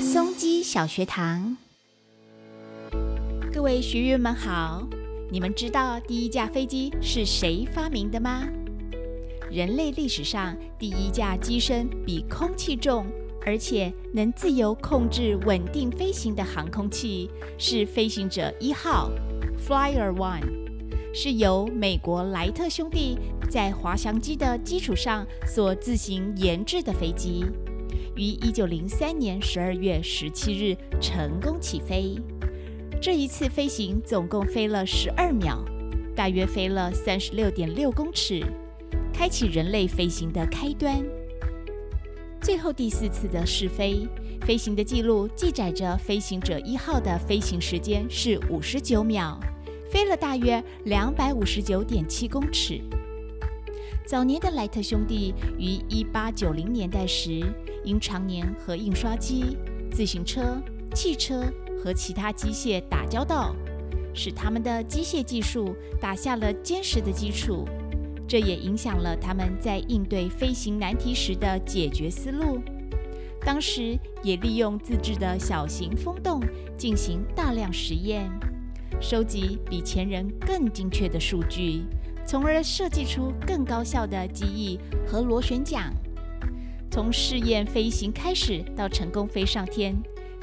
松鸡小学堂，各位学员们好！你们知道第一架飞机是谁发明的吗？人类历史上第一架机身比空气重，而且能自由控制、稳定飞行的航空器是飞行者一号 （Flyer One），是由美国莱特兄弟在滑翔机的基础上所自行研制的飞机。于一九零三年十二月十七日成功起飞。这一次飞行总共飞了十二秒，大约飞了三十六点六公尺，开启人类飞行的开端。最后第四次的试飞，飞行的记录记载着飞行者一号的飞行时间是五十九秒，飞了大约两百五十九点七公尺。早年的莱特兄弟于一八九零年代时，因常年和印刷机、自行车、汽车和其他机械打交道，使他们的机械技术打下了坚实的基础。这也影响了他们在应对飞行难题时的解决思路。当时也利用自制的小型风洞进行大量实验，收集比前人更精确的数据。从而设计出更高效的机翼和螺旋桨。从试验飞行开始到成功飞上天，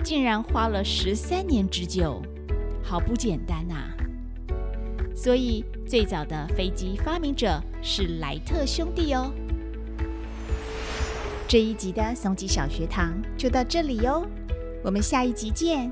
竟然花了十三年之久，好不简单呐！所以最早的飞机发明者是莱特兄弟哦。这一集的松吉小学堂就到这里哟，我们下一集见。